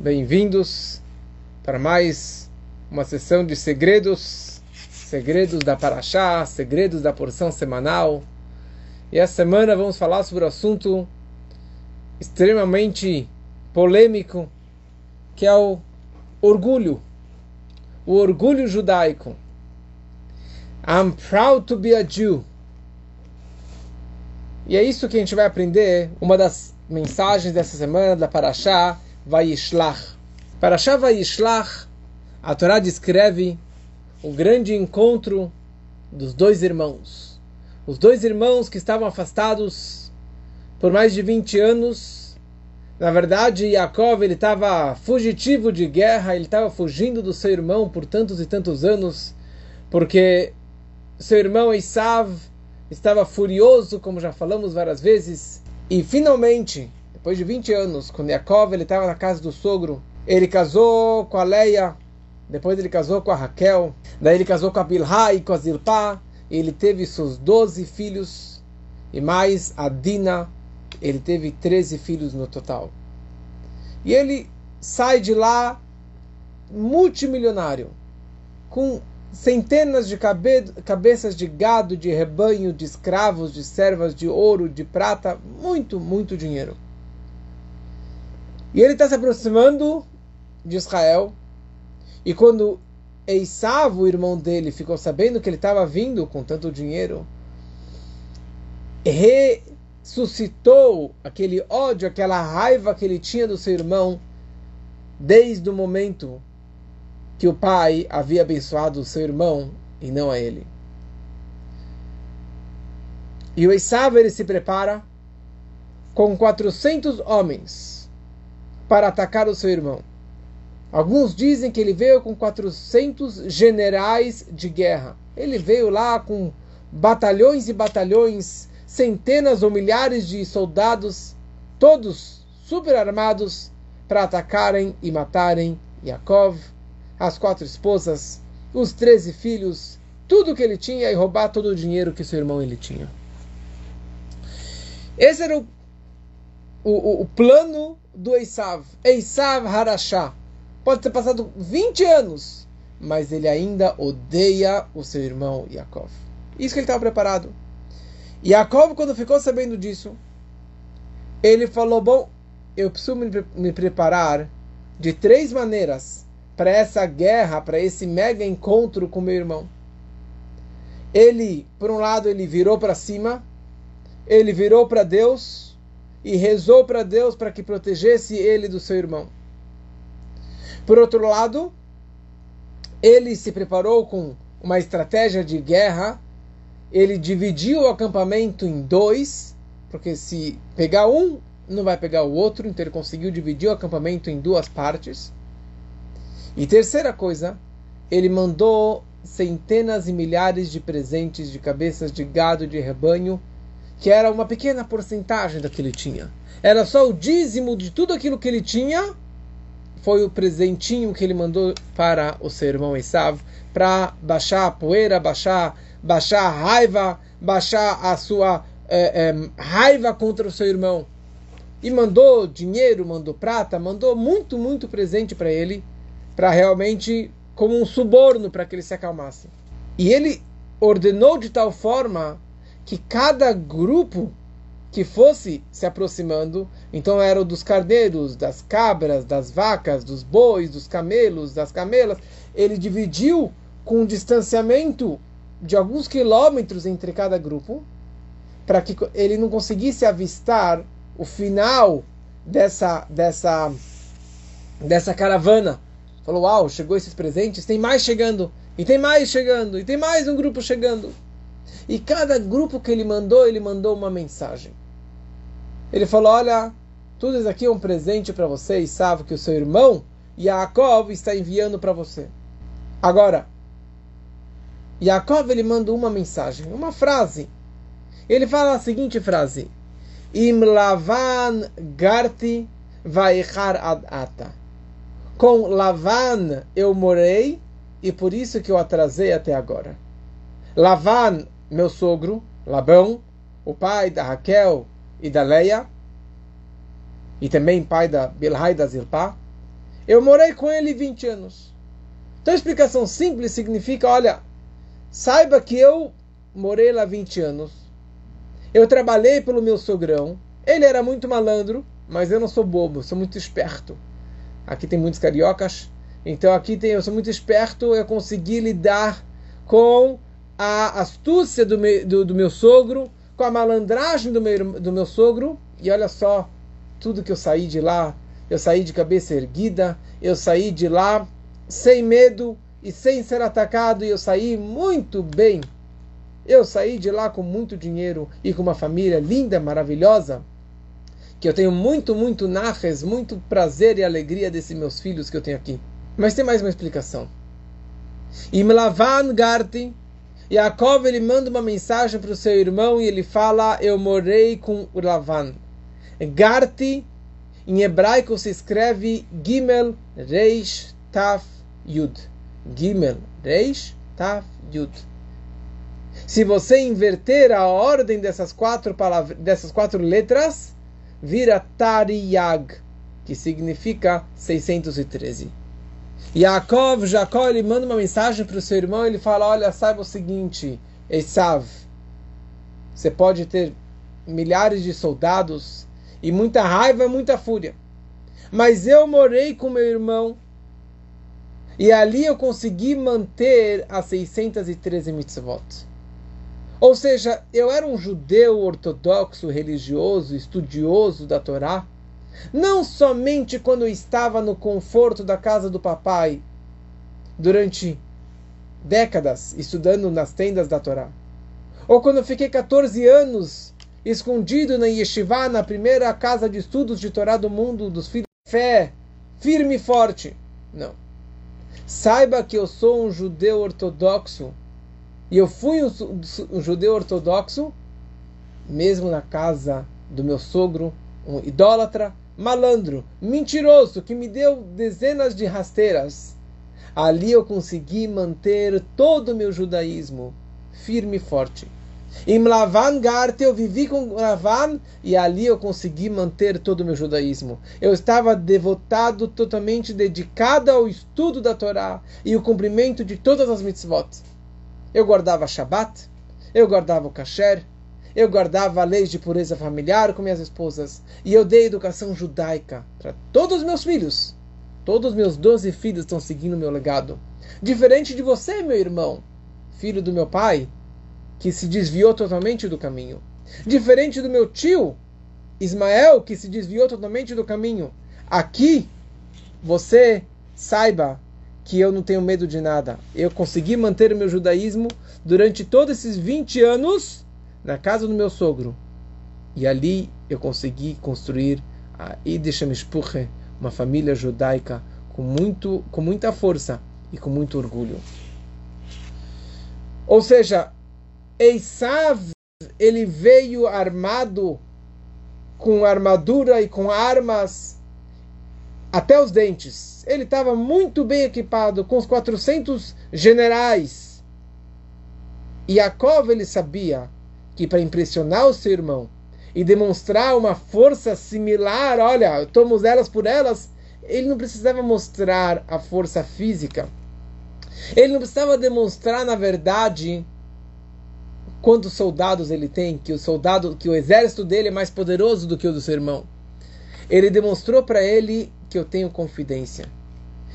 Bem-vindos para mais uma sessão de segredos, segredos da Paraxá, segredos da porção semanal. E essa semana vamos falar sobre o um assunto extremamente polêmico, que é o orgulho, o orgulho judaico. I'm proud to be a Jew. E é isso que a gente vai aprender, uma das mensagens dessa semana da Paraxá, Para Vayishlach, a Torá descreve o grande encontro dos dois irmãos. Os dois irmãos que estavam afastados por mais de 20 anos. Na verdade, Yaakov ele estava fugitivo de guerra, ele estava fugindo do seu irmão por tantos e tantos anos, porque seu irmão Esav estava furioso, como já falamos várias vezes, e finalmente depois de 20 anos, quando Yaakov ele estava na casa do sogro, ele casou com a Leia, depois ele casou com a Raquel, daí ele casou com a Bilha e com a Zilpá, ele teve seus 12 filhos, e mais a Dina, ele teve 13 filhos no total. E ele sai de lá multimilionário, com centenas de cabe cabeças de gado, de rebanho, de escravos, de servas, de ouro, de prata, muito, muito dinheiro. E ele está se aproximando de Israel. E quando Esav, o irmão dele, ficou sabendo que ele estava vindo com tanto dinheiro, ressuscitou aquele ódio, aquela raiva que ele tinha do seu irmão, desde o momento que o pai havia abençoado o seu irmão e não a ele. E o Esav ele se prepara com 400 homens para atacar o seu irmão. Alguns dizem que ele veio com 400 generais de guerra. Ele veio lá com batalhões e batalhões, centenas ou milhares de soldados, todos super armados, para atacarem e matarem Yaakov, as quatro esposas, os treze filhos, tudo que ele tinha e roubar todo o dinheiro que seu irmão ele tinha. Esse era o, o, o plano do Eisav, Eisav Harashá. Pode ter passado 20 anos, mas ele ainda odeia o seu irmão Yaakov. Isso que ele estava preparado. Yaakov, quando ficou sabendo disso, ele falou: Bom, eu preciso me, me preparar de três maneiras para essa guerra, para esse mega encontro com meu irmão. Ele, por um lado, ele virou para cima, ele virou para Deus e rezou para Deus para que protegesse ele do seu irmão. Por outro lado, ele se preparou com uma estratégia de guerra. Ele dividiu o acampamento em dois, porque se pegar um, não vai pegar o outro, então ele conseguiu dividir o acampamento em duas partes. E terceira coisa, ele mandou centenas e milhares de presentes de cabeças de gado de rebanho que era uma pequena porcentagem do que ele tinha. Era só o dízimo de tudo aquilo que ele tinha, foi o presentinho que ele mandou para o seu irmão Esav, para baixar a poeira, baixar, baixar a raiva, baixar a sua é, é, raiva contra o seu irmão. E mandou dinheiro, mandou prata, mandou muito, muito presente para ele, para realmente, como um suborno para que ele se acalmasse. E ele ordenou de tal forma que cada grupo que fosse se aproximando, então era o dos cardeiros, das cabras, das vacas, dos bois, dos camelos, das camelas, ele dividiu com um distanciamento de alguns quilômetros entre cada grupo, para que ele não conseguisse avistar o final dessa dessa dessa caravana. Falou: "Uau, chegou esses presentes, tem mais chegando, e tem mais chegando, e tem mais um grupo chegando". E cada grupo que ele mandou, ele mandou uma mensagem. Ele falou: Olha, tudo isso aqui é um presente para você e sabe que o seu irmão Yaakov está enviando para você. Agora, Yaakov ele manda uma mensagem, uma frase. Ele fala a seguinte frase: Im lavan garti vaichar ad ata. Com Lavan eu morei e por isso que eu atrasei até agora. Lavan meu sogro, Labão, o pai da Raquel e da Leia, e também pai da Bilhai da Zilpá, Eu morei com ele 20 anos. Então a explicação simples significa, olha, saiba que eu morei lá 20 anos. Eu trabalhei pelo meu sogrão. Ele era muito malandro, mas eu não sou bobo, sou muito esperto. Aqui tem muitos cariocas. Então aqui tem, eu sou muito esperto, eu consegui lidar com a astúcia do meu, do, do meu sogro, com a malandragem do meu, do meu sogro. E olha só, tudo que eu saí de lá, eu saí de cabeça erguida, eu saí de lá sem medo e sem ser atacado, e eu saí muito bem. Eu saí de lá com muito dinheiro e com uma família linda, maravilhosa, que eu tenho muito, muito narres, muito prazer e alegria desses meus filhos que eu tenho aqui. Mas tem mais uma explicação. Imlavan Garti, Yaakov ele manda uma mensagem para o seu irmão e ele fala: Eu morei com Lavan. Garti, em hebraico se escreve Gimel Reish Taf Yud. Gimel Reish Taf Yud. Se você inverter a ordem dessas quatro palavras, dessas quatro letras, vira Tariyag, que significa 613. Yaakov, Jacó, ele manda uma mensagem para o seu irmão, ele fala, olha, saiba o seguinte, Esav, você pode ter milhares de soldados e muita raiva, muita fúria. Mas eu morei com meu irmão e ali eu consegui manter as 613 mitzvot. Ou seja, eu era um judeu ortodoxo, religioso, estudioso da Torá, não somente quando estava no conforto da casa do papai, durante décadas estudando nas tendas da Torá, ou quando eu fiquei 14 anos escondido na Yeshiva, na primeira casa de estudos de Torá do mundo, dos filhos de fé, firme e forte. Não. Saiba que eu sou um judeu ortodoxo. E eu fui um, um judeu ortodoxo, mesmo na casa do meu sogro, um idólatra, malandro, mentiroso, que me deu dezenas de rasteiras. Ali eu consegui manter todo o meu judaísmo firme e forte. Em Lavan Garte eu vivi com Lavan e ali eu consegui manter todo o meu judaísmo. Eu estava devotado, totalmente dedicado ao estudo da Torá e o cumprimento de todas as mitzvot. Eu guardava Shabat, eu guardava o kasher, eu guardava leis de pureza familiar com minhas esposas e eu dei educação judaica para todos os meus filhos. Todos os meus doze filhos estão seguindo meu legado. Diferente de você, meu irmão, filho do meu pai, que se desviou totalmente do caminho. Diferente do meu tio, Ismael, que se desviou totalmente do caminho. Aqui, você saiba que eu não tenho medo de nada. Eu consegui manter o meu judaísmo durante todos esses 20 anos na casa do meu sogro. E ali eu consegui construir a Idisha Mishpuche, uma família judaica com, muito, com muita força e com muito orgulho. Ou seja, Esav, ele veio armado com armadura e com armas até os dentes. Ele estava muito bem equipado com os 400 generais. E Yaakov ele sabia que para impressionar o seu irmão e demonstrar uma força similar, olha, tomamos elas por elas, ele não precisava mostrar a força física. Ele não precisava demonstrar, na verdade, quantos soldados ele tem, que o soldado, que o exército dele é mais poderoso do que o do seu irmão. Ele demonstrou para ele que eu tenho confidência.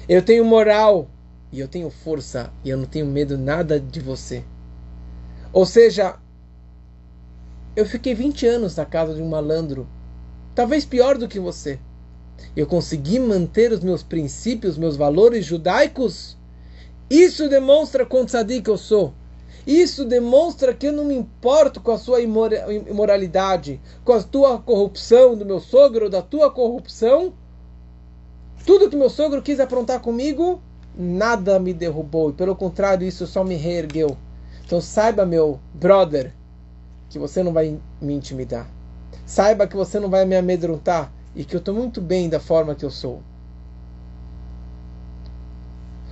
Eu tenho moral e eu tenho força e eu não tenho medo nada de você. Ou seja, eu fiquei 20 anos na casa de um malandro, talvez pior do que você. Eu consegui manter os meus princípios, meus valores judaicos. Isso demonstra quão tzadik eu sou. Isso demonstra que eu não me importo com a sua imoralidade, com a tua corrupção do meu sogro, da tua corrupção. Tudo que meu sogro quis aprontar comigo, nada me derrubou. E pelo contrário, isso só me reergueu. Então saiba, meu brother, que você não vai me intimidar. Saiba que você não vai me amedrontar e que eu estou muito bem da forma que eu sou.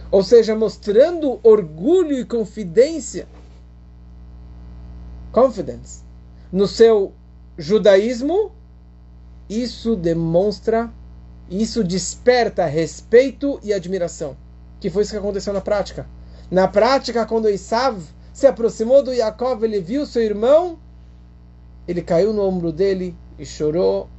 Ou seja, mostrando orgulho e confidência, confidence, no seu judaísmo, isso demonstra isso desperta respeito e admiração. Que foi isso que aconteceu na prática. Na prática, quando Isav se aproximou do Yaakov, ele viu seu irmão, ele caiu no ombro dele e chorou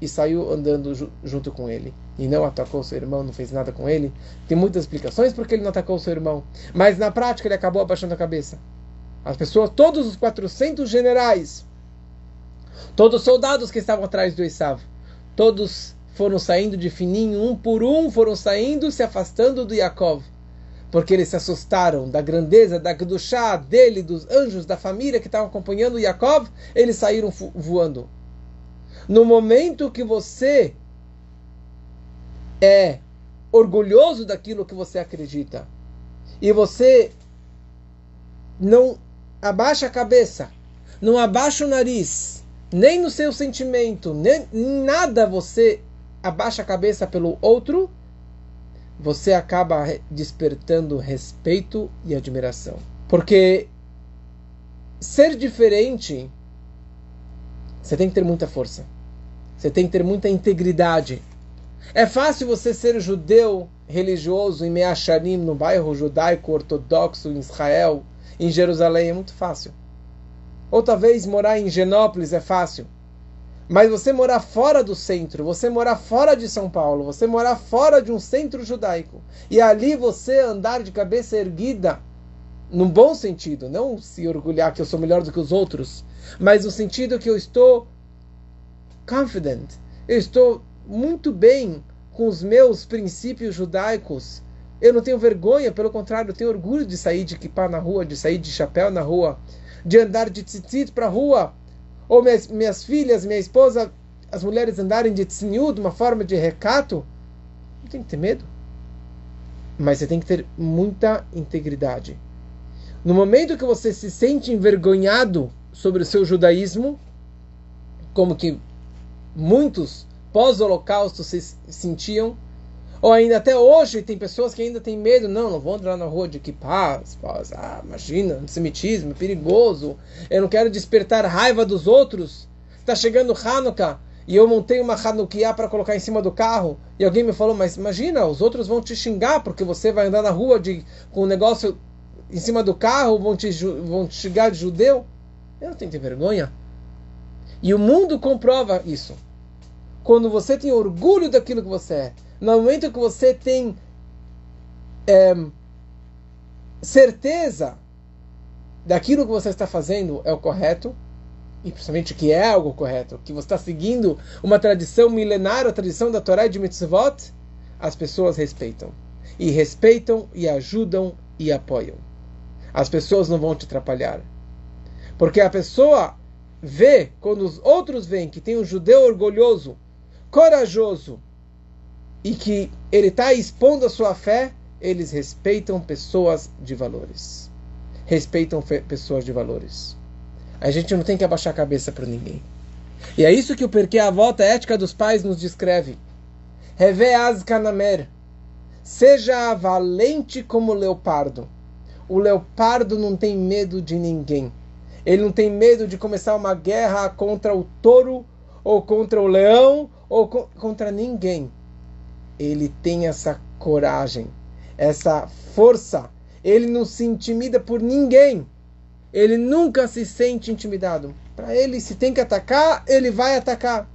e saiu andando junto com ele. E não atacou seu irmão, não fez nada com ele. Tem muitas explicações porque ele não atacou seu irmão. Mas na prática ele acabou abaixando a cabeça. As pessoas, todos os 400 generais, todos os soldados que estavam atrás do Isav, todos foram saindo de fininho, um por um, foram saindo, se afastando do Yaakov. Porque eles se assustaram da grandeza, da chá dele, dos anjos, da família que estavam acompanhando Yaakov, eles saíram voando. No momento que você é orgulhoso daquilo que você acredita e você não abaixa a cabeça, não abaixa o nariz, nem no seu sentimento, nem nada você abaixa a cabeça pelo outro, você acaba despertando respeito e admiração. Porque ser diferente, você tem que ter muita força. Você tem que ter muita integridade. É fácil você ser judeu religioso em Meacharim, no bairro judaico ortodoxo em Israel, em Jerusalém, é muito fácil. Ou talvez morar em Genópolis é fácil. Mas você morar fora do centro, você morar fora de São Paulo, você morar fora de um centro judaico, e ali você andar de cabeça erguida, num bom sentido, não se orgulhar que eu sou melhor do que os outros, mas no sentido que eu estou confident, eu estou muito bem com os meus princípios judaicos. Eu não tenho vergonha, pelo contrário, eu tenho orgulho de sair de kippah na rua, de sair de chapéu na rua, de andar de tzitzit para a rua, ou minhas, minhas filhas, minha esposa, as mulheres andarem de tzniut, de uma forma de recato, não tem que ter medo. Mas você tem que ter muita integridade. No momento que você se sente envergonhado sobre o seu judaísmo, como que muitos pós-holocausto se sentiam, ou ainda até hoje tem pessoas que ainda têm medo, não, não vou entrar na rua de kippah, ah, imagina, antissemitismo, perigoso, eu não quero despertar raiva dos outros. Está chegando Hanukkah e eu montei uma Hanukkah para colocar em cima do carro e alguém me falou, mas imagina, os outros vão te xingar porque você vai andar na rua de, com um negócio em cima do carro, vão te, vão te xingar de judeu. Eu não tenho que ter vergonha. E o mundo comprova isso. Quando você tem orgulho daquilo que você é, no momento que você tem é, certeza daquilo que você está fazendo é o correto, e principalmente que é algo correto, que você está seguindo uma tradição milenária, a tradição da Torá e de Mitzvot, as pessoas respeitam. E respeitam e ajudam e apoiam. As pessoas não vão te atrapalhar. Porque a pessoa vê, quando os outros veem que tem um judeu orgulhoso, corajoso, e que ele está expondo a sua fé, eles respeitam pessoas de valores. Respeitam pessoas de valores. A gente não tem que abaixar a cabeça para ninguém. E é isso que o Porquê a Volta Ética dos Pais nos descreve. Reveaz Kanamer. Seja valente como o leopardo. O leopardo não tem medo de ninguém. Ele não tem medo de começar uma guerra contra o touro, ou contra o leão, ou co contra ninguém ele tem essa coragem, essa força. Ele não se intimida por ninguém. Ele nunca se sente intimidado. Para ele, se tem que atacar, ele vai atacar.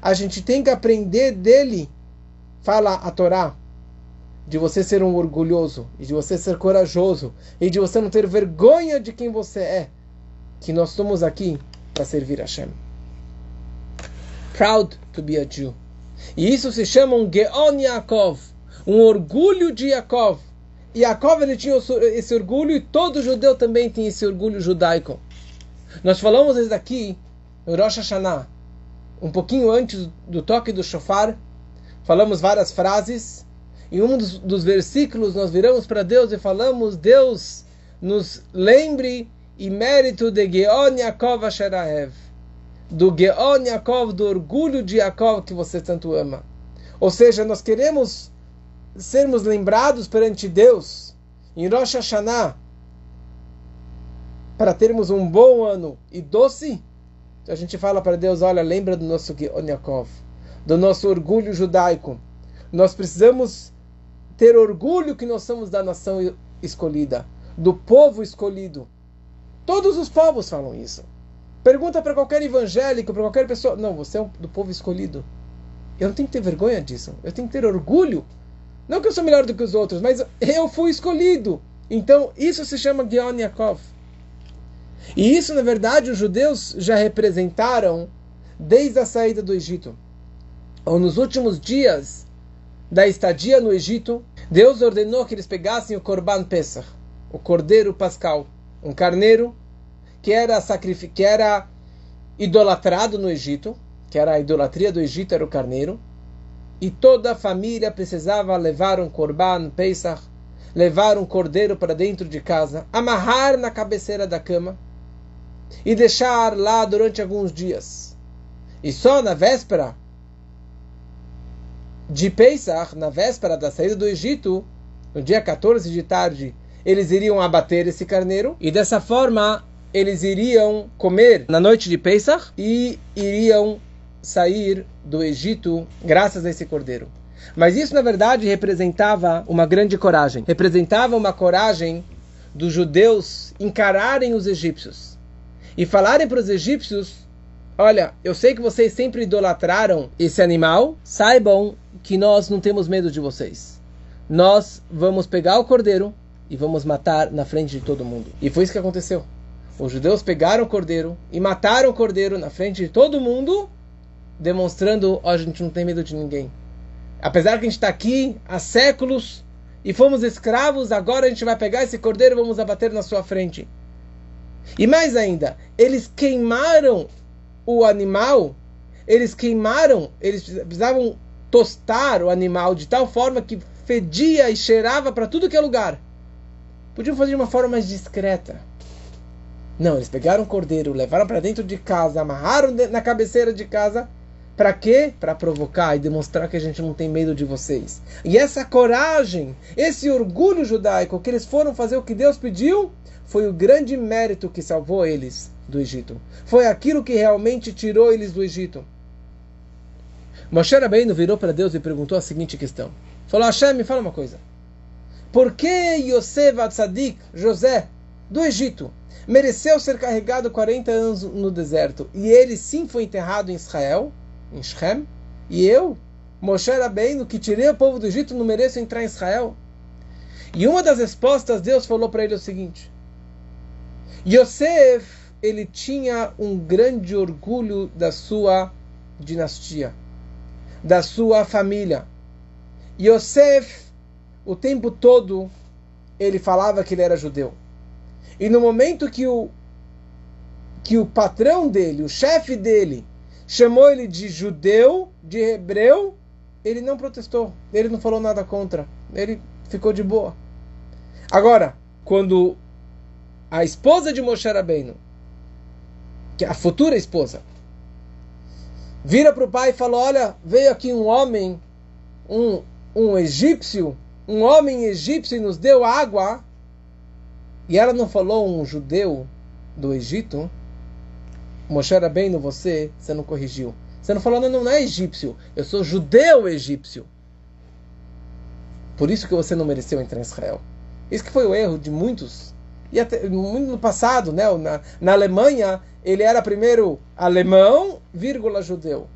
A gente tem que aprender dele, fala a Torá, de você ser um orgulhoso, e de você ser corajoso, e de você não ter vergonha de quem você é. Que nós estamos aqui para servir a Hashem. Proud to be a Jew. E isso se chama um Geon Yaakov, um orgulho de Yaakov. Yaakov ele tinha esse orgulho e todo judeu também tem esse orgulho judaico. Nós falamos isso daqui em Rosh Hashanah, um pouquinho antes do toque do shofar, falamos várias frases. Em um dos, dos versículos nós viramos para Deus e falamos: Deus nos lembre e mérito de Geon Yaakov Asherahev do Geon Yaakov, do orgulho de Yaakov que você tanto ama. Ou seja, nós queremos sermos lembrados perante Deus em Rosh Hashanah para termos um bom ano e doce. Então a gente fala para Deus, olha, lembra do nosso Geon Yaakov, do nosso orgulho judaico. Nós precisamos ter orgulho que nós somos da nação escolhida, do povo escolhido. Todos os povos falam isso. Pergunta para qualquer evangélico, para qualquer pessoa. Não, você é do povo escolhido. Eu não tenho que ter vergonha disso. Eu tenho que ter orgulho. Não que eu sou melhor do que os outros, mas eu fui escolhido. Então, isso se chama Gion Yaakov. E isso, na verdade, os judeus já representaram desde a saída do Egito. Ou nos últimos dias da estadia no Egito, Deus ordenou que eles pegassem o Korban Pesach, o cordeiro pascal, um carneiro que era, que era idolatrado no Egito, que era a idolatria do Egito, era o carneiro, e toda a família precisava levar um Korban Pesach, levar um cordeiro para dentro de casa, amarrar na cabeceira da cama e deixar lá durante alguns dias. E só na véspera de Pesach, na véspera da saída do Egito, no dia 14 de tarde, eles iriam abater esse carneiro e dessa forma eles iriam comer na noite de Pesach e iriam sair do Egito graças a esse cordeiro. Mas isso na verdade representava uma grande coragem, representava uma coragem dos judeus encararem os egípcios e falarem para os egípcios: Olha, eu sei que vocês sempre idolatraram esse animal, saibam que nós não temos medo de vocês. Nós vamos pegar o cordeiro e vamos matar na frente de todo mundo. E foi isso que aconteceu. Os judeus pegaram o cordeiro e mataram o cordeiro na frente de todo mundo, demonstrando: ó, a gente não tem medo de ninguém. Apesar que a gente está aqui há séculos e fomos escravos, agora a gente vai pegar esse cordeiro e vamos abater na sua frente. E mais ainda, eles queimaram o animal, eles queimaram, eles precisavam tostar o animal de tal forma que fedia e cheirava para tudo que é lugar. Podiam fazer de uma forma mais discreta. Não, eles pegaram o cordeiro, levaram para dentro de casa, amarraram na cabeceira de casa. Para quê? Para provocar e demonstrar que a gente não tem medo de vocês. E essa coragem, esse orgulho judaico que eles foram fazer o que Deus pediu, foi o grande mérito que salvou eles do Egito. Foi aquilo que realmente tirou eles do Egito. Moshe Rabbeinu virou para Deus e perguntou a seguinte questão. Falou, Hashem, me fala uma coisa. Por que Yosef Atzadik, José, do Egito, mereceu ser carregado 40 anos no deserto e ele sim foi enterrado em Israel, em Shem, e eu, Moshe Rabbeinu, que tirei o povo do Egito, não mereço entrar em Israel? E uma das respostas, Deus falou para ele o seguinte: Yosef, ele tinha um grande orgulho da sua dinastia da sua família. Yosef, o tempo todo, ele falava que ele era judeu. E no momento que o, que o patrão dele, o chefe dele, chamou ele de judeu, de hebreu, ele não protestou, ele não falou nada contra, ele ficou de boa. Agora, quando a esposa de Moshe Rabbeinu, que é a futura esposa, vira para o pai e fala: Olha, veio aqui um homem, um, um egípcio, um homem egípcio e nos deu água. E ela não falou um judeu do Egito? Moshe era bem no você, você não corrigiu. Você não falou, não, não é egípcio, eu sou judeu egípcio. Por isso que você não mereceu entrar em Israel. Isso que foi o erro de muitos. E até muito no passado, né? na, na Alemanha, ele era primeiro alemão, vírgula, judeu.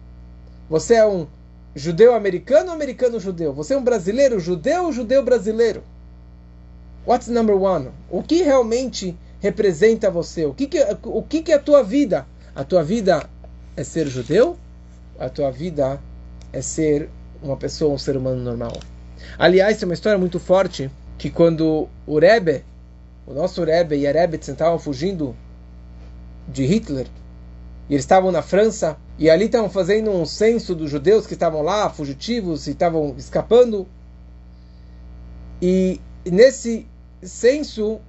Você é um judeu americano americano judeu? Você é um brasileiro judeu judeu brasileiro? What's number one? O que realmente representa você? O que, que, o que, que é a tua vida? A tua vida é ser judeu? A tua vida é ser uma pessoa, um ser humano normal? Aliás, tem uma história muito forte que quando o Rebbe, o nosso Rebbe e a Rebbe estavam fugindo de Hitler. E eles estavam na França e ali estavam fazendo um censo dos judeus que estavam lá, fugitivos, e estavam escapando. E nesse censo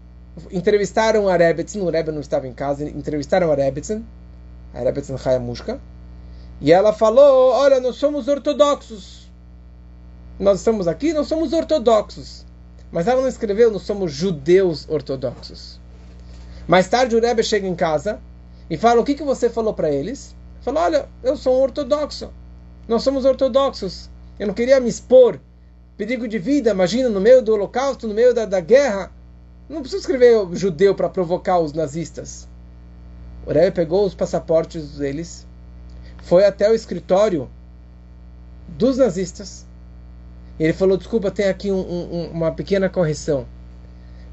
entrevistaram a Rebetzin, o Rebbe não estava em casa, entrevistaram a Rebetzin, a Rebetzin Hayamushka, e ela falou: Olha, nós somos ortodoxos. Nós estamos aqui, nós somos ortodoxos. Mas ela não escreveu, nós somos judeus ortodoxos. Mais tarde o Rebbe chega em casa e fala: O que, que você falou para eles? Fala: Olha, eu sou um ortodoxo. Nós somos ortodoxos. Eu não queria me expor. Perigo de vida, imagina, no meio do holocausto, no meio da, da guerra. Não preciso escrever judeu para provocar os nazistas. O Rebbe pegou os passaportes deles, foi até o escritório dos nazistas. E ele falou: Desculpa, tem aqui um, um, uma pequena correção.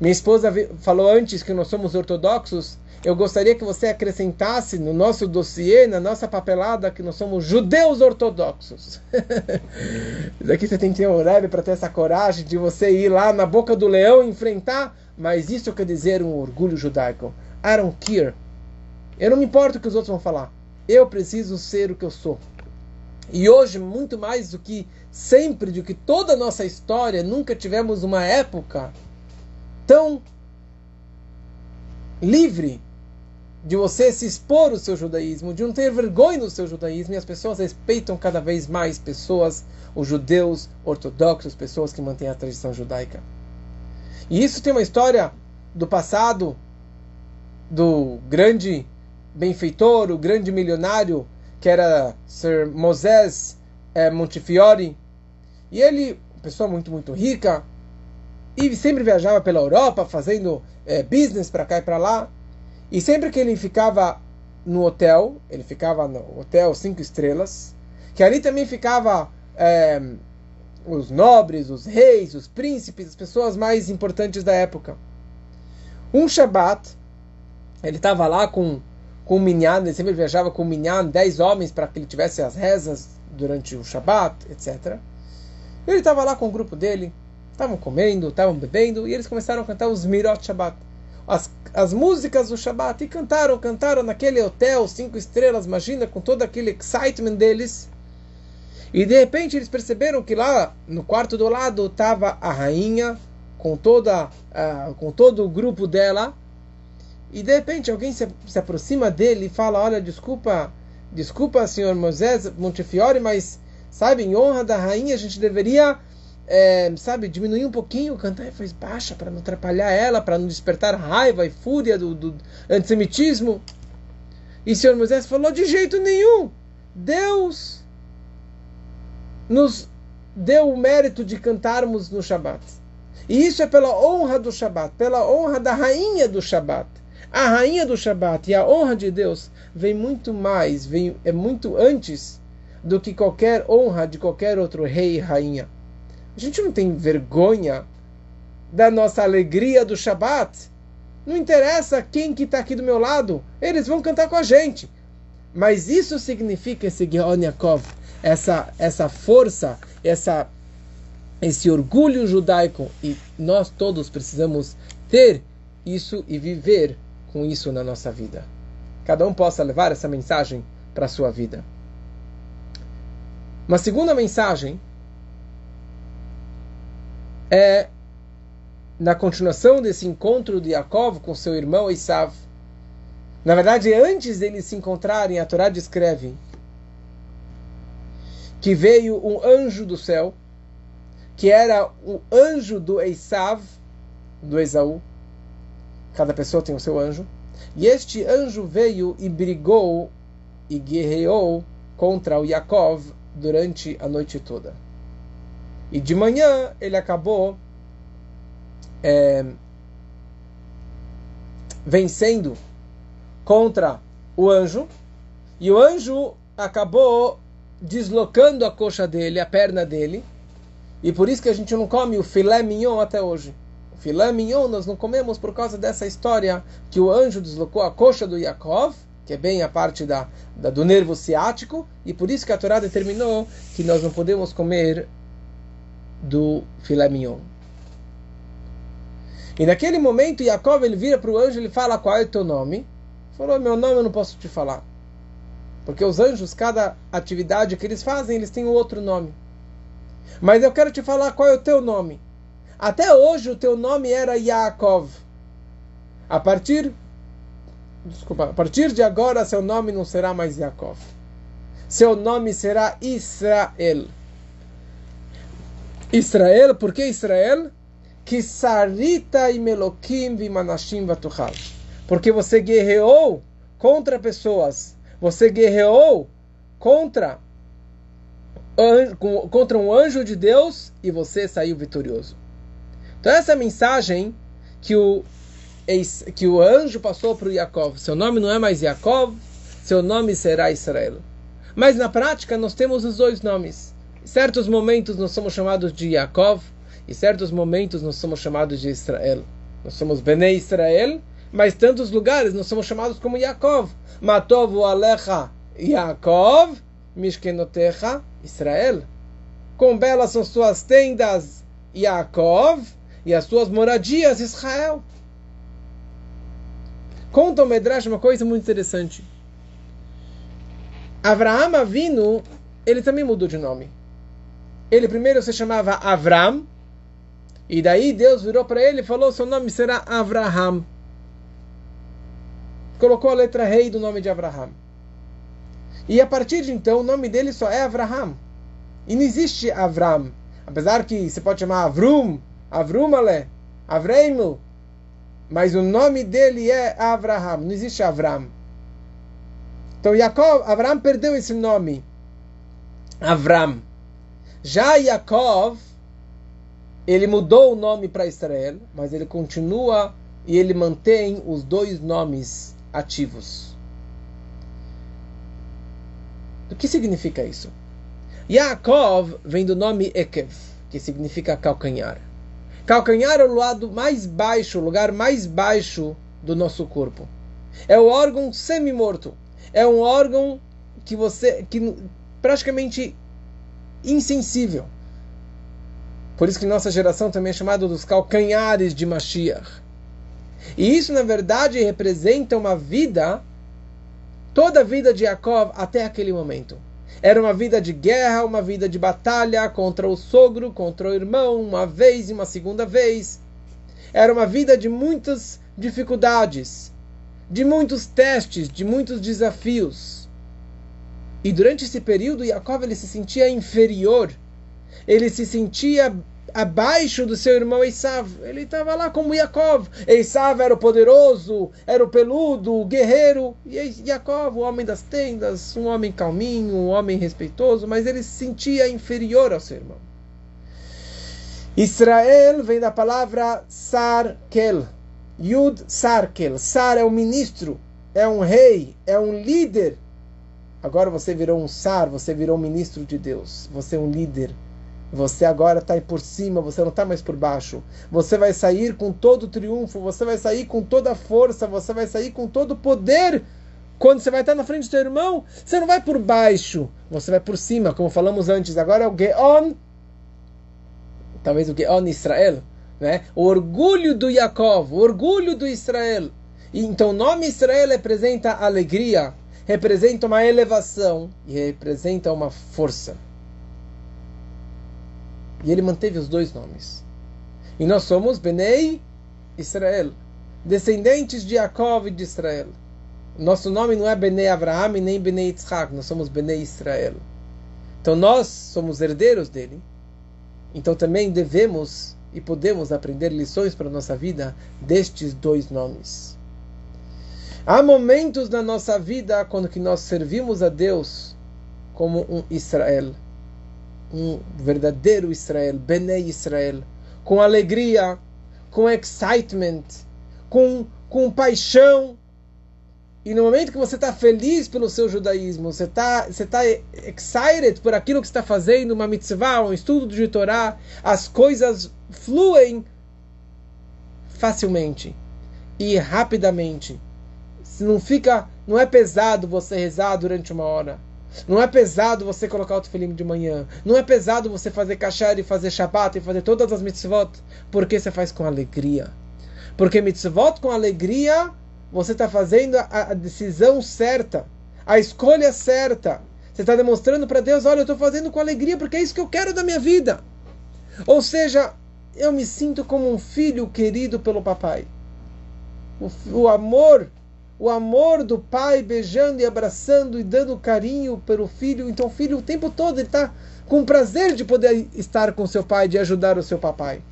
Minha esposa falou antes que nós somos ortodoxos. Eu gostaria que você acrescentasse no nosso dossiê, na nossa papelada, que nós somos judeus ortodoxos. Daqui você tem que ter um Rebbe para ter essa coragem de você ir lá na boca do leão enfrentar. Mas isso quer dizer um orgulho judaico. I don't care. Eu não me importo o que os outros vão falar. Eu preciso ser o que eu sou. E hoje, muito mais do que sempre, do que toda a nossa história, nunca tivemos uma época tão livre de você se expor o seu judaísmo, de não ter vergonha no seu judaísmo, e as pessoas respeitam cada vez mais pessoas, os judeus ortodoxos, pessoas que mantêm a tradição judaica. E isso tem uma história do passado do grande benfeitor, o grande milionário que era Sir Moses é, Montefiore. E ele, pessoa muito, muito rica, e sempre viajava pela Europa fazendo é, business para cá e para lá. E sempre que ele ficava no hotel, ele ficava no hotel cinco estrelas, que ali também ficava é, os nobres, os reis, os príncipes, as pessoas mais importantes da época. Um Shabat, ele estava lá com com minyan, ele sempre viajava com o minyan, dez homens para que ele tivesse as rezas durante o Shabat, etc. Ele estava lá com o grupo dele, estavam comendo, estavam bebendo, e eles começaram a cantar os Mirot Shabbat. As, as músicas do Shabat, e cantaram, cantaram naquele hotel, cinco estrelas, imagina, com todo aquele excitement deles. E de repente eles perceberam que lá no quarto do lado estava a rainha, com, toda, uh, com todo o grupo dela, e de repente alguém se, se aproxima dele e fala: Olha, desculpa, desculpa, senhor Moisés Montefiore, mas, sabe, em honra da rainha, a gente deveria, é, sabe, diminuir um pouquinho, cantar em voz baixa para não atrapalhar ela, para não despertar raiva e fúria do, do antissemitismo. E o senhor Moisés falou: De jeito nenhum, Deus nos deu o mérito de cantarmos no Shabat. E isso é pela honra do Shabat, pela honra da rainha do Shabat. A rainha do Shabat e a honra de Deus vem muito mais, vem, é muito antes do que qualquer honra de qualquer outro rei e rainha. A gente não tem vergonha da nossa alegria do Shabat. Não interessa quem que está aqui do meu lado, eles vão cantar com a gente. Mas isso significa esse Geon essa, essa força, essa, esse orgulho judaico. E nós todos precisamos ter isso e viver com isso na nossa vida. Cada um possa levar essa mensagem para a sua vida. Uma segunda mensagem é na continuação desse encontro de Yaakov com seu irmão Esav. Na verdade, antes deles se encontrarem, a Torá descreve que veio um anjo do céu, que era o anjo do Esav, do Esaú, Cada pessoa tem o seu anjo. E este anjo veio e brigou e guerreou contra o Yaakov durante a noite toda. E de manhã ele acabou é, vencendo contra o anjo. E o anjo acabou deslocando a coxa dele, a perna dele. E por isso que a gente não come o filé mignon até hoje filé mignon nós não comemos por causa dessa história que o anjo deslocou a coxa do Yaakov, que é bem a parte da, da, do nervo ciático, e por isso que a Torá determinou que nós não podemos comer do filé mignon. E naquele momento, Yaakov ele vira para o anjo e ele fala qual é o teu nome. Falou, meu nome eu não posso te falar. Porque os anjos, cada atividade que eles fazem, eles têm um outro nome. Mas eu quero te falar qual é o teu nome. Até hoje o teu nome era Yaakov. A partir desculpa, a partir de agora seu nome não será mais Yaakov. Seu nome será Israel. Israel, por que Israel? Que sarita e vimanashim vatuchal. Porque você guerreou contra pessoas. Você guerreou contra contra um anjo de Deus e você saiu vitorioso. Então essa é a mensagem que o, que o anjo passou para o Yaakov. Seu nome não é mais Yaakov, seu nome será Israel. Mas na prática nós temos os dois nomes. Certos momentos nós somos chamados de Yaakov, e certos momentos nós somos chamados de Israel. Nós somos Bnei Israel, mas tantos lugares nós somos chamados como Yaakov. Matovu Alecha Yaakov, Mishkenotecha Israel. Quão belas são suas tendas, Yaakov, e as suas moradias, Israel. Conta o Medrash uma coisa muito interessante. Avraham Avinu, ele também mudou de nome. Ele primeiro se chamava Avram, e daí Deus virou para ele e falou: seu nome será Avraham. Colocou a letra rei do nome de Avraham. E a partir de então, o nome dele só é Avraham. E não existe Avram. Apesar que você pode chamar Avrum, Avrumale, Avreimu. Mas o nome dele é Avraham. Não existe Avram. Então Jacob, Avraham perdeu esse nome. Avram. Já Yaakov, ele mudou o nome para Israel, mas ele continua e ele mantém os dois nomes ativos. O que significa isso? Yaakov vem do nome Ekev, que significa calcanhar. Calcanhar é o lado mais baixo, o lugar mais baixo do nosso corpo. É o órgão semi-morto. É um órgão que você que praticamente insensível. Por isso que nossa geração também é chamada dos calcanhares de Mashiach. E isso, na verdade, representa uma vida, toda a vida de Jacob até aquele momento. Era uma vida de guerra, uma vida de batalha contra o sogro, contra o irmão, uma vez e uma segunda vez. Era uma vida de muitas dificuldades, de muitos testes, de muitos desafios. E durante esse período, Jacob ele se sentia inferior. Ele se sentia abaixo do seu irmão Esav. Ele estava lá como Yaakov. Esav era o poderoso, era o peludo, o guerreiro. E Yaakov, o homem das tendas, um homem calminho, um homem respeitoso, mas ele se sentia inferior ao seu irmão. Israel vem da palavra Sarkel. Yud Sarkel. Sar é um ministro, é um rei, é um líder. Agora você virou um Sar, você virou um ministro de Deus. Você é um líder você agora está por cima, você não está mais por baixo. Você vai sair com todo o triunfo, você vai sair com toda a força, você vai sair com todo o poder. Quando você vai estar na frente do seu irmão, você não vai por baixo, você vai por cima, como falamos antes. Agora é o Geon, talvez o Geon Israel, né? o orgulho do Yaakov, o orgulho do Israel. Então o nome Israel representa alegria, representa uma elevação e representa uma força. E ele manteve os dois nomes. E nós somos Benei Israel, descendentes de Jacob e de Israel. Nosso nome não é Benei Abraham nem Benei Yitzhak, nós somos Benei Israel. Então nós somos herdeiros dele. Então também devemos e podemos aprender lições para a nossa vida destes dois nomes. Há momentos na nossa vida quando que nós servimos a Deus como um Israel um verdadeiro Israel, Benei Israel, com alegria, com excitement, com, com paixão. E no momento que você está feliz pelo seu judaísmo, você está você tá excited por aquilo que está fazendo, uma mitzvah, um estudo de Torá, as coisas fluem facilmente e rapidamente. Não fica, não é pesado você rezar durante uma hora não é pesado você colocar o tefilim de manhã. Não é pesado você fazer kashar e fazer shabbat e fazer todas as mitzvot. Porque você faz com alegria. Porque mitzvot com alegria, você está fazendo a, a, decisão certa. A escolha certa. Você está demonstrando para Deus, olha, eu estou fazendo com alegria porque é isso que eu quero da minha vida. Ou seja, eu me sinto como um filho querido pelo papai. O, o amor o amor do pai beijando e abraçando e dando carinho pelo filho. Então o filho o tempo todo ele está com prazer de poder estar com seu pai, de ajudar o seu papai.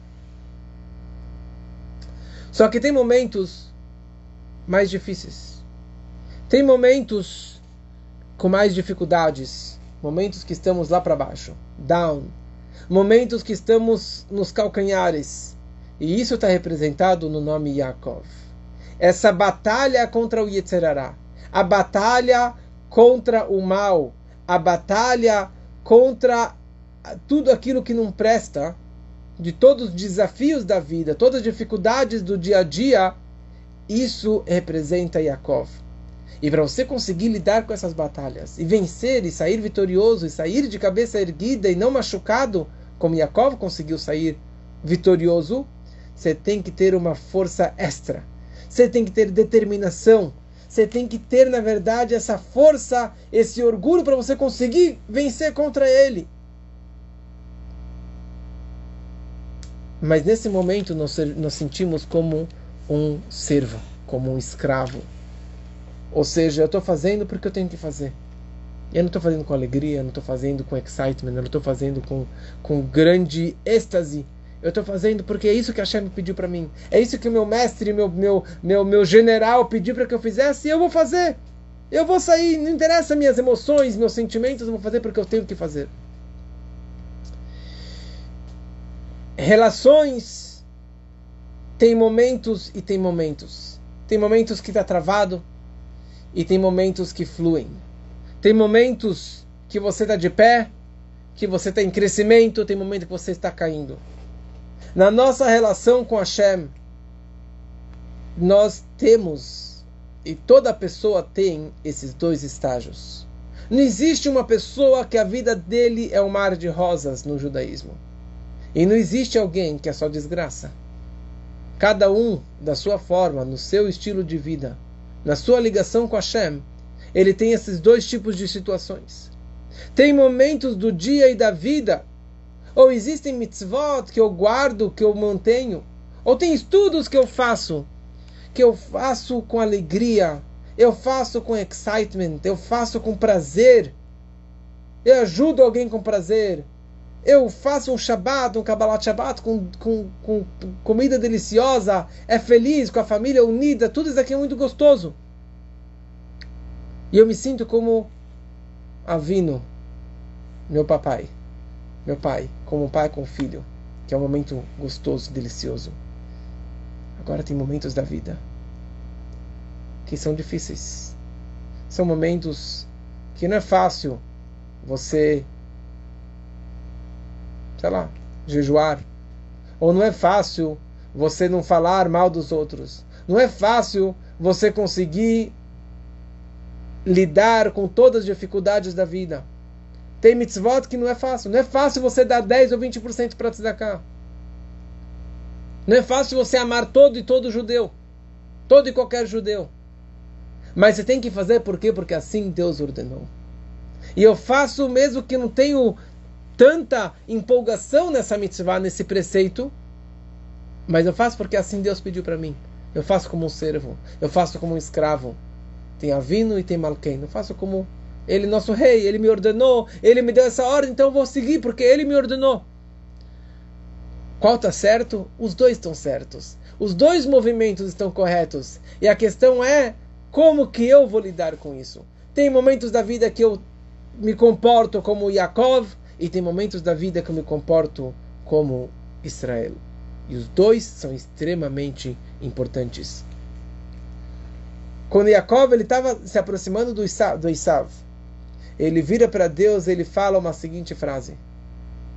Só que tem momentos mais difíceis. Tem momentos com mais dificuldades. momentos que estamos lá para baixo, down, momentos que estamos nos calcanhares. E isso está representado no nome Yaakov. Essa batalha contra o Yetzerará, a batalha contra o mal, a batalha contra tudo aquilo que não presta, de todos os desafios da vida, todas as dificuldades do dia a dia, isso representa Yaakov. E para você conseguir lidar com essas batalhas e vencer e sair vitorioso e sair de cabeça erguida e não machucado, como Yaakov conseguiu sair vitorioso, você tem que ter uma força extra. Você tem que ter determinação. Você tem que ter, na verdade, essa força, esse orgulho para você conseguir vencer contra ele. Mas nesse momento nós nos sentimos como um servo, como um escravo. Ou seja, eu estou fazendo porque eu tenho que fazer. Eu não estou fazendo com alegria, não estou fazendo com excitement, eu não estou fazendo com, com grande êxtase. Eu estou fazendo porque é isso que a Hashem pediu para mim. É isso que o meu mestre, meu, meu, meu, meu general pediu para que eu fizesse e eu vou fazer. Eu vou sair, não interessa minhas emoções, meus sentimentos, eu vou fazer porque eu tenho que fazer. Relações tem momentos e tem momentos. Tem momentos que está travado, e tem momentos que fluem. Tem momentos que você está de pé, que você está em crescimento, tem momentos que você está caindo. Na nossa relação com Hashem, nós temos, e toda pessoa tem, esses dois estágios. Não existe uma pessoa que a vida dele é um mar de rosas no judaísmo. E não existe alguém que é só desgraça. Cada um, da sua forma, no seu estilo de vida, na sua ligação com Hashem, ele tem esses dois tipos de situações. Tem momentos do dia e da vida, ou existem mitzvot que eu guardo, que eu mantenho, ou tem estudos que eu faço, que eu faço com alegria, eu faço com excitement, eu faço com prazer, eu ajudo alguém com prazer, eu faço um Shabbat, um Kabbalat Shabbat com, com, com comida deliciosa, é feliz, com a família unida, tudo isso aqui é muito gostoso. E eu me sinto como Avino, meu papai, meu pai, como um pai com um filho, que é um momento gostoso, delicioso. Agora tem momentos da vida que são difíceis. São momentos que não é fácil você sei lá, jejuar. Ou não é fácil você não falar mal dos outros. Não é fácil você conseguir lidar com todas as dificuldades da vida. Tem mitzvot que não é fácil. Não é fácil você dar 10 ou 20% para tzedakah. Não é fácil você amar todo e todo judeu. Todo e qualquer judeu. Mas você tem que fazer por quê? Porque assim Deus ordenou. E eu faço mesmo que não tenho tanta empolgação nessa mitzvah, nesse preceito, mas eu faço porque assim Deus pediu para mim. Eu faço como um servo, eu faço como um escravo. Tem Avino e tem Malquém. Eu faço como ele, nosso rei, ele me ordenou, ele me deu essa ordem, então eu vou seguir porque ele me ordenou. Qual está certo? Os dois estão certos. Os dois movimentos estão corretos. E a questão é como que eu vou lidar com isso. Tem momentos da vida que eu me comporto como Yaakov, e tem momentos da vida que eu me comporto como Israel. E os dois são extremamente importantes. Quando Yaakov estava se aproximando do Isav, do ele vira para Deus ele fala uma seguinte frase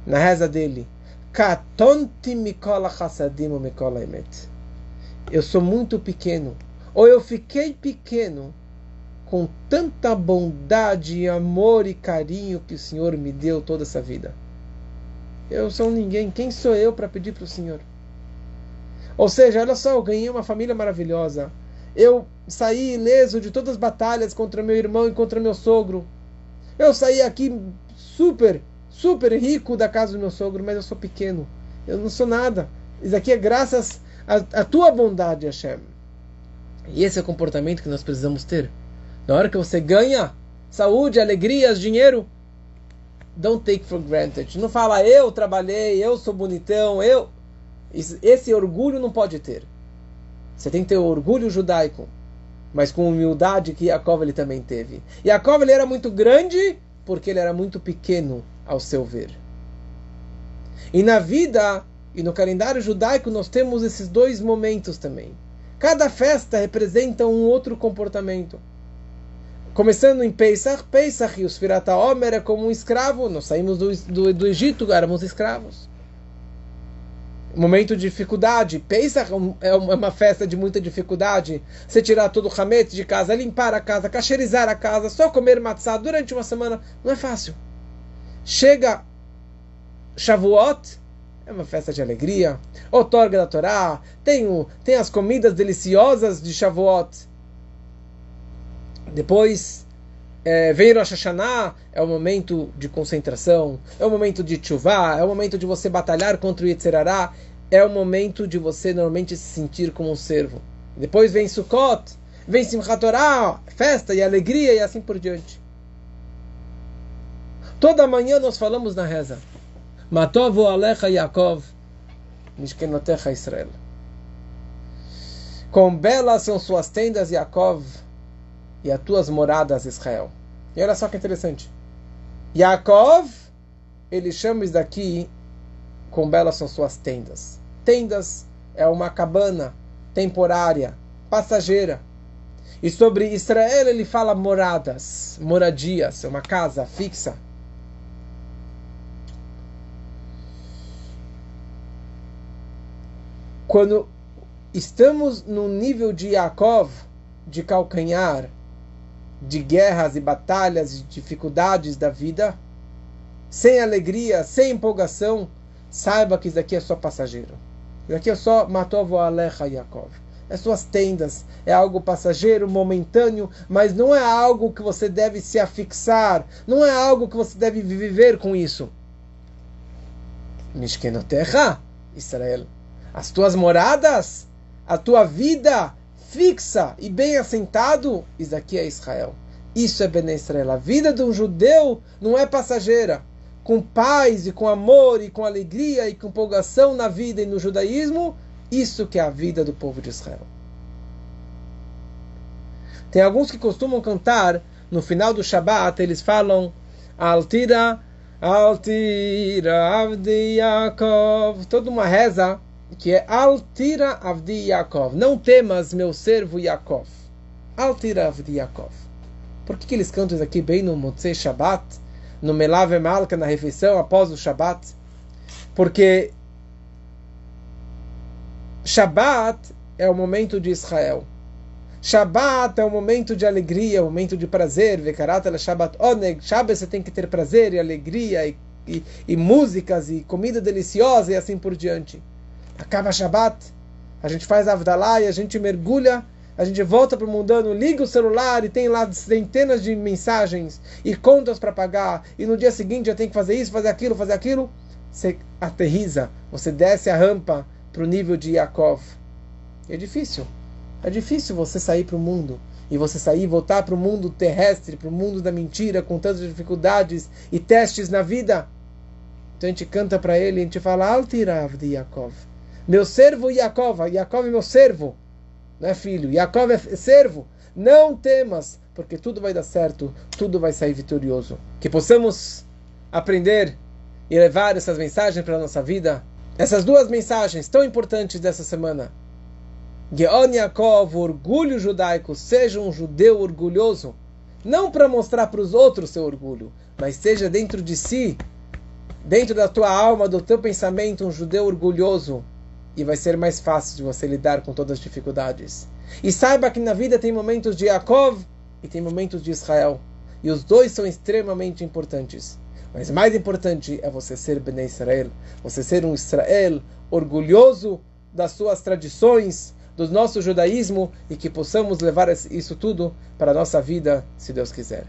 na reza dele. Eu sou muito pequeno, ou eu fiquei pequeno com tanta bondade, amor e carinho que o Senhor me deu toda essa vida. Eu sou ninguém, quem sou eu para pedir para o Senhor? Ou seja, olha só, eu ganhei uma família maravilhosa. Eu saí ileso de todas as batalhas contra meu irmão e contra meu sogro. Eu saí aqui super, super rico da casa do meu sogro, mas eu sou pequeno. Eu não sou nada. Isso aqui é graças à tua bondade, Hashem. E esse é o comportamento que nós precisamos ter. Na hora que você ganha saúde, alegrias, dinheiro, don't take for granted. Não fala eu trabalhei, eu sou bonitão, eu. Esse orgulho não pode ter. Você tem que ter o orgulho judaico, mas com humildade que Yaakov ele também teve. Yaakov ele era muito grande porque ele era muito pequeno ao seu ver. E na vida e no calendário judaico nós temos esses dois momentos também. Cada festa representa um outro comportamento. Começando em Pesach, Pesach e os Firata Omer é como um escravo. Nós saímos do, do, do Egito, éramos escravos. Momento de dificuldade. Pesach é, é uma festa de muita dificuldade. Você tirar todo o hametz de casa, limpar a casa, cacherizar a casa, só comer matzah durante uma semana, não é fácil. Chega Shavuot, é uma festa de alegria. Otorga da Torá, tem, o, tem as comidas deliciosas de Shavuot. Depois é, vem Rosh Hashanah, é o momento de concentração, é o momento de chuvá, é o momento de você batalhar contra o Yetzerará, é o momento de você normalmente se sentir como um servo. Depois vem Sukkot, vem Simchat Torah, festa e alegria e assim por diante. Toda manhã nós falamos na reza. Matovo Alecha Yaakov, Mishkenotecha Israel. Quão belas são suas tendas, Yaakov, e as tuas moradas, Israel. E olha só que interessante. Yaakov, ele chama isso daqui, quão belas são suas tendas. Tendas é uma cabana temporária, passageira. E sobre Israel ele fala moradas, moradias, uma casa fixa. Quando estamos no nível de Yaakov, de calcanhar, de guerras e batalhas e dificuldades da vida, sem alegria, sem empolgação, saiba que isso daqui é só passageiro. Isso daqui é só Matov Alecha Yaakov. É suas tendas, é algo passageiro, momentâneo, mas não é algo que você deve se afixar, não é algo que você deve viver com isso. Mishkenotecha, Israel as tuas moradas, a tua vida fixa e bem assentado, isso aqui é Israel. Isso é Bene Israel. A vida de um judeu não é passageira. Com paz e com amor e com alegria e com empolgação na vida e no judaísmo, isso que é a vida do povo de Israel. Tem alguns que costumam cantar no final do Shabat, eles falam Altira, Altira, Avdi Yaakov, toda uma reza que é Altira Avdi Yaakov. Não temas, meu servo Yaakov. Altira Avdi Yaakov. Por que, que eles cantam isso aqui bem no Motzei Shabbat? No Melave Malka, na refeição, após o Shabbat? Porque Shabbat é o momento de Israel. Shabbat é um momento de alegria, um momento de prazer. Vekarat Shabbat Oneg. Shabbat você tem que ter prazer e alegria e, e, e músicas e comida deliciosa e assim por diante acaba Shabbat, a gente faz Avdalá e a gente mergulha, a gente volta para o mundano, liga o celular e tem lá centenas de mensagens e contas para pagar, e no dia seguinte já tem que fazer isso, fazer aquilo, fazer aquilo. Você aterriza, você desce a rampa para o nível de Yaakov. É difícil. É difícil você sair para o mundo e você sair voltar para o mundo terrestre, para o mundo da mentira, com tantas dificuldades e testes na vida. Então a gente canta para ele, a gente fala Altirav de Yaakov. Meu servo Yaakov, Yaakov é meu servo, não é filho, Yaakov é servo. Não temas, porque tudo vai dar certo, tudo vai sair vitorioso. Que possamos aprender e levar essas mensagens para a nossa vida. Essas duas mensagens tão importantes dessa semana. Geon Yaakov, orgulho judaico, seja um judeu orgulhoso. Não para mostrar para os outros seu orgulho, mas seja dentro de si, dentro da tua alma, do teu pensamento, um judeu orgulhoso e vai ser mais fácil de você lidar com todas as dificuldades. E saiba que na vida tem momentos de Yaakov e tem momentos de Israel. E os dois são extremamente importantes. Mas mais importante é você ser Bnei Israel. Você ser um Israel orgulhoso das suas tradições, do nosso judaísmo e que possamos levar isso tudo para a nossa vida, se Deus quiser.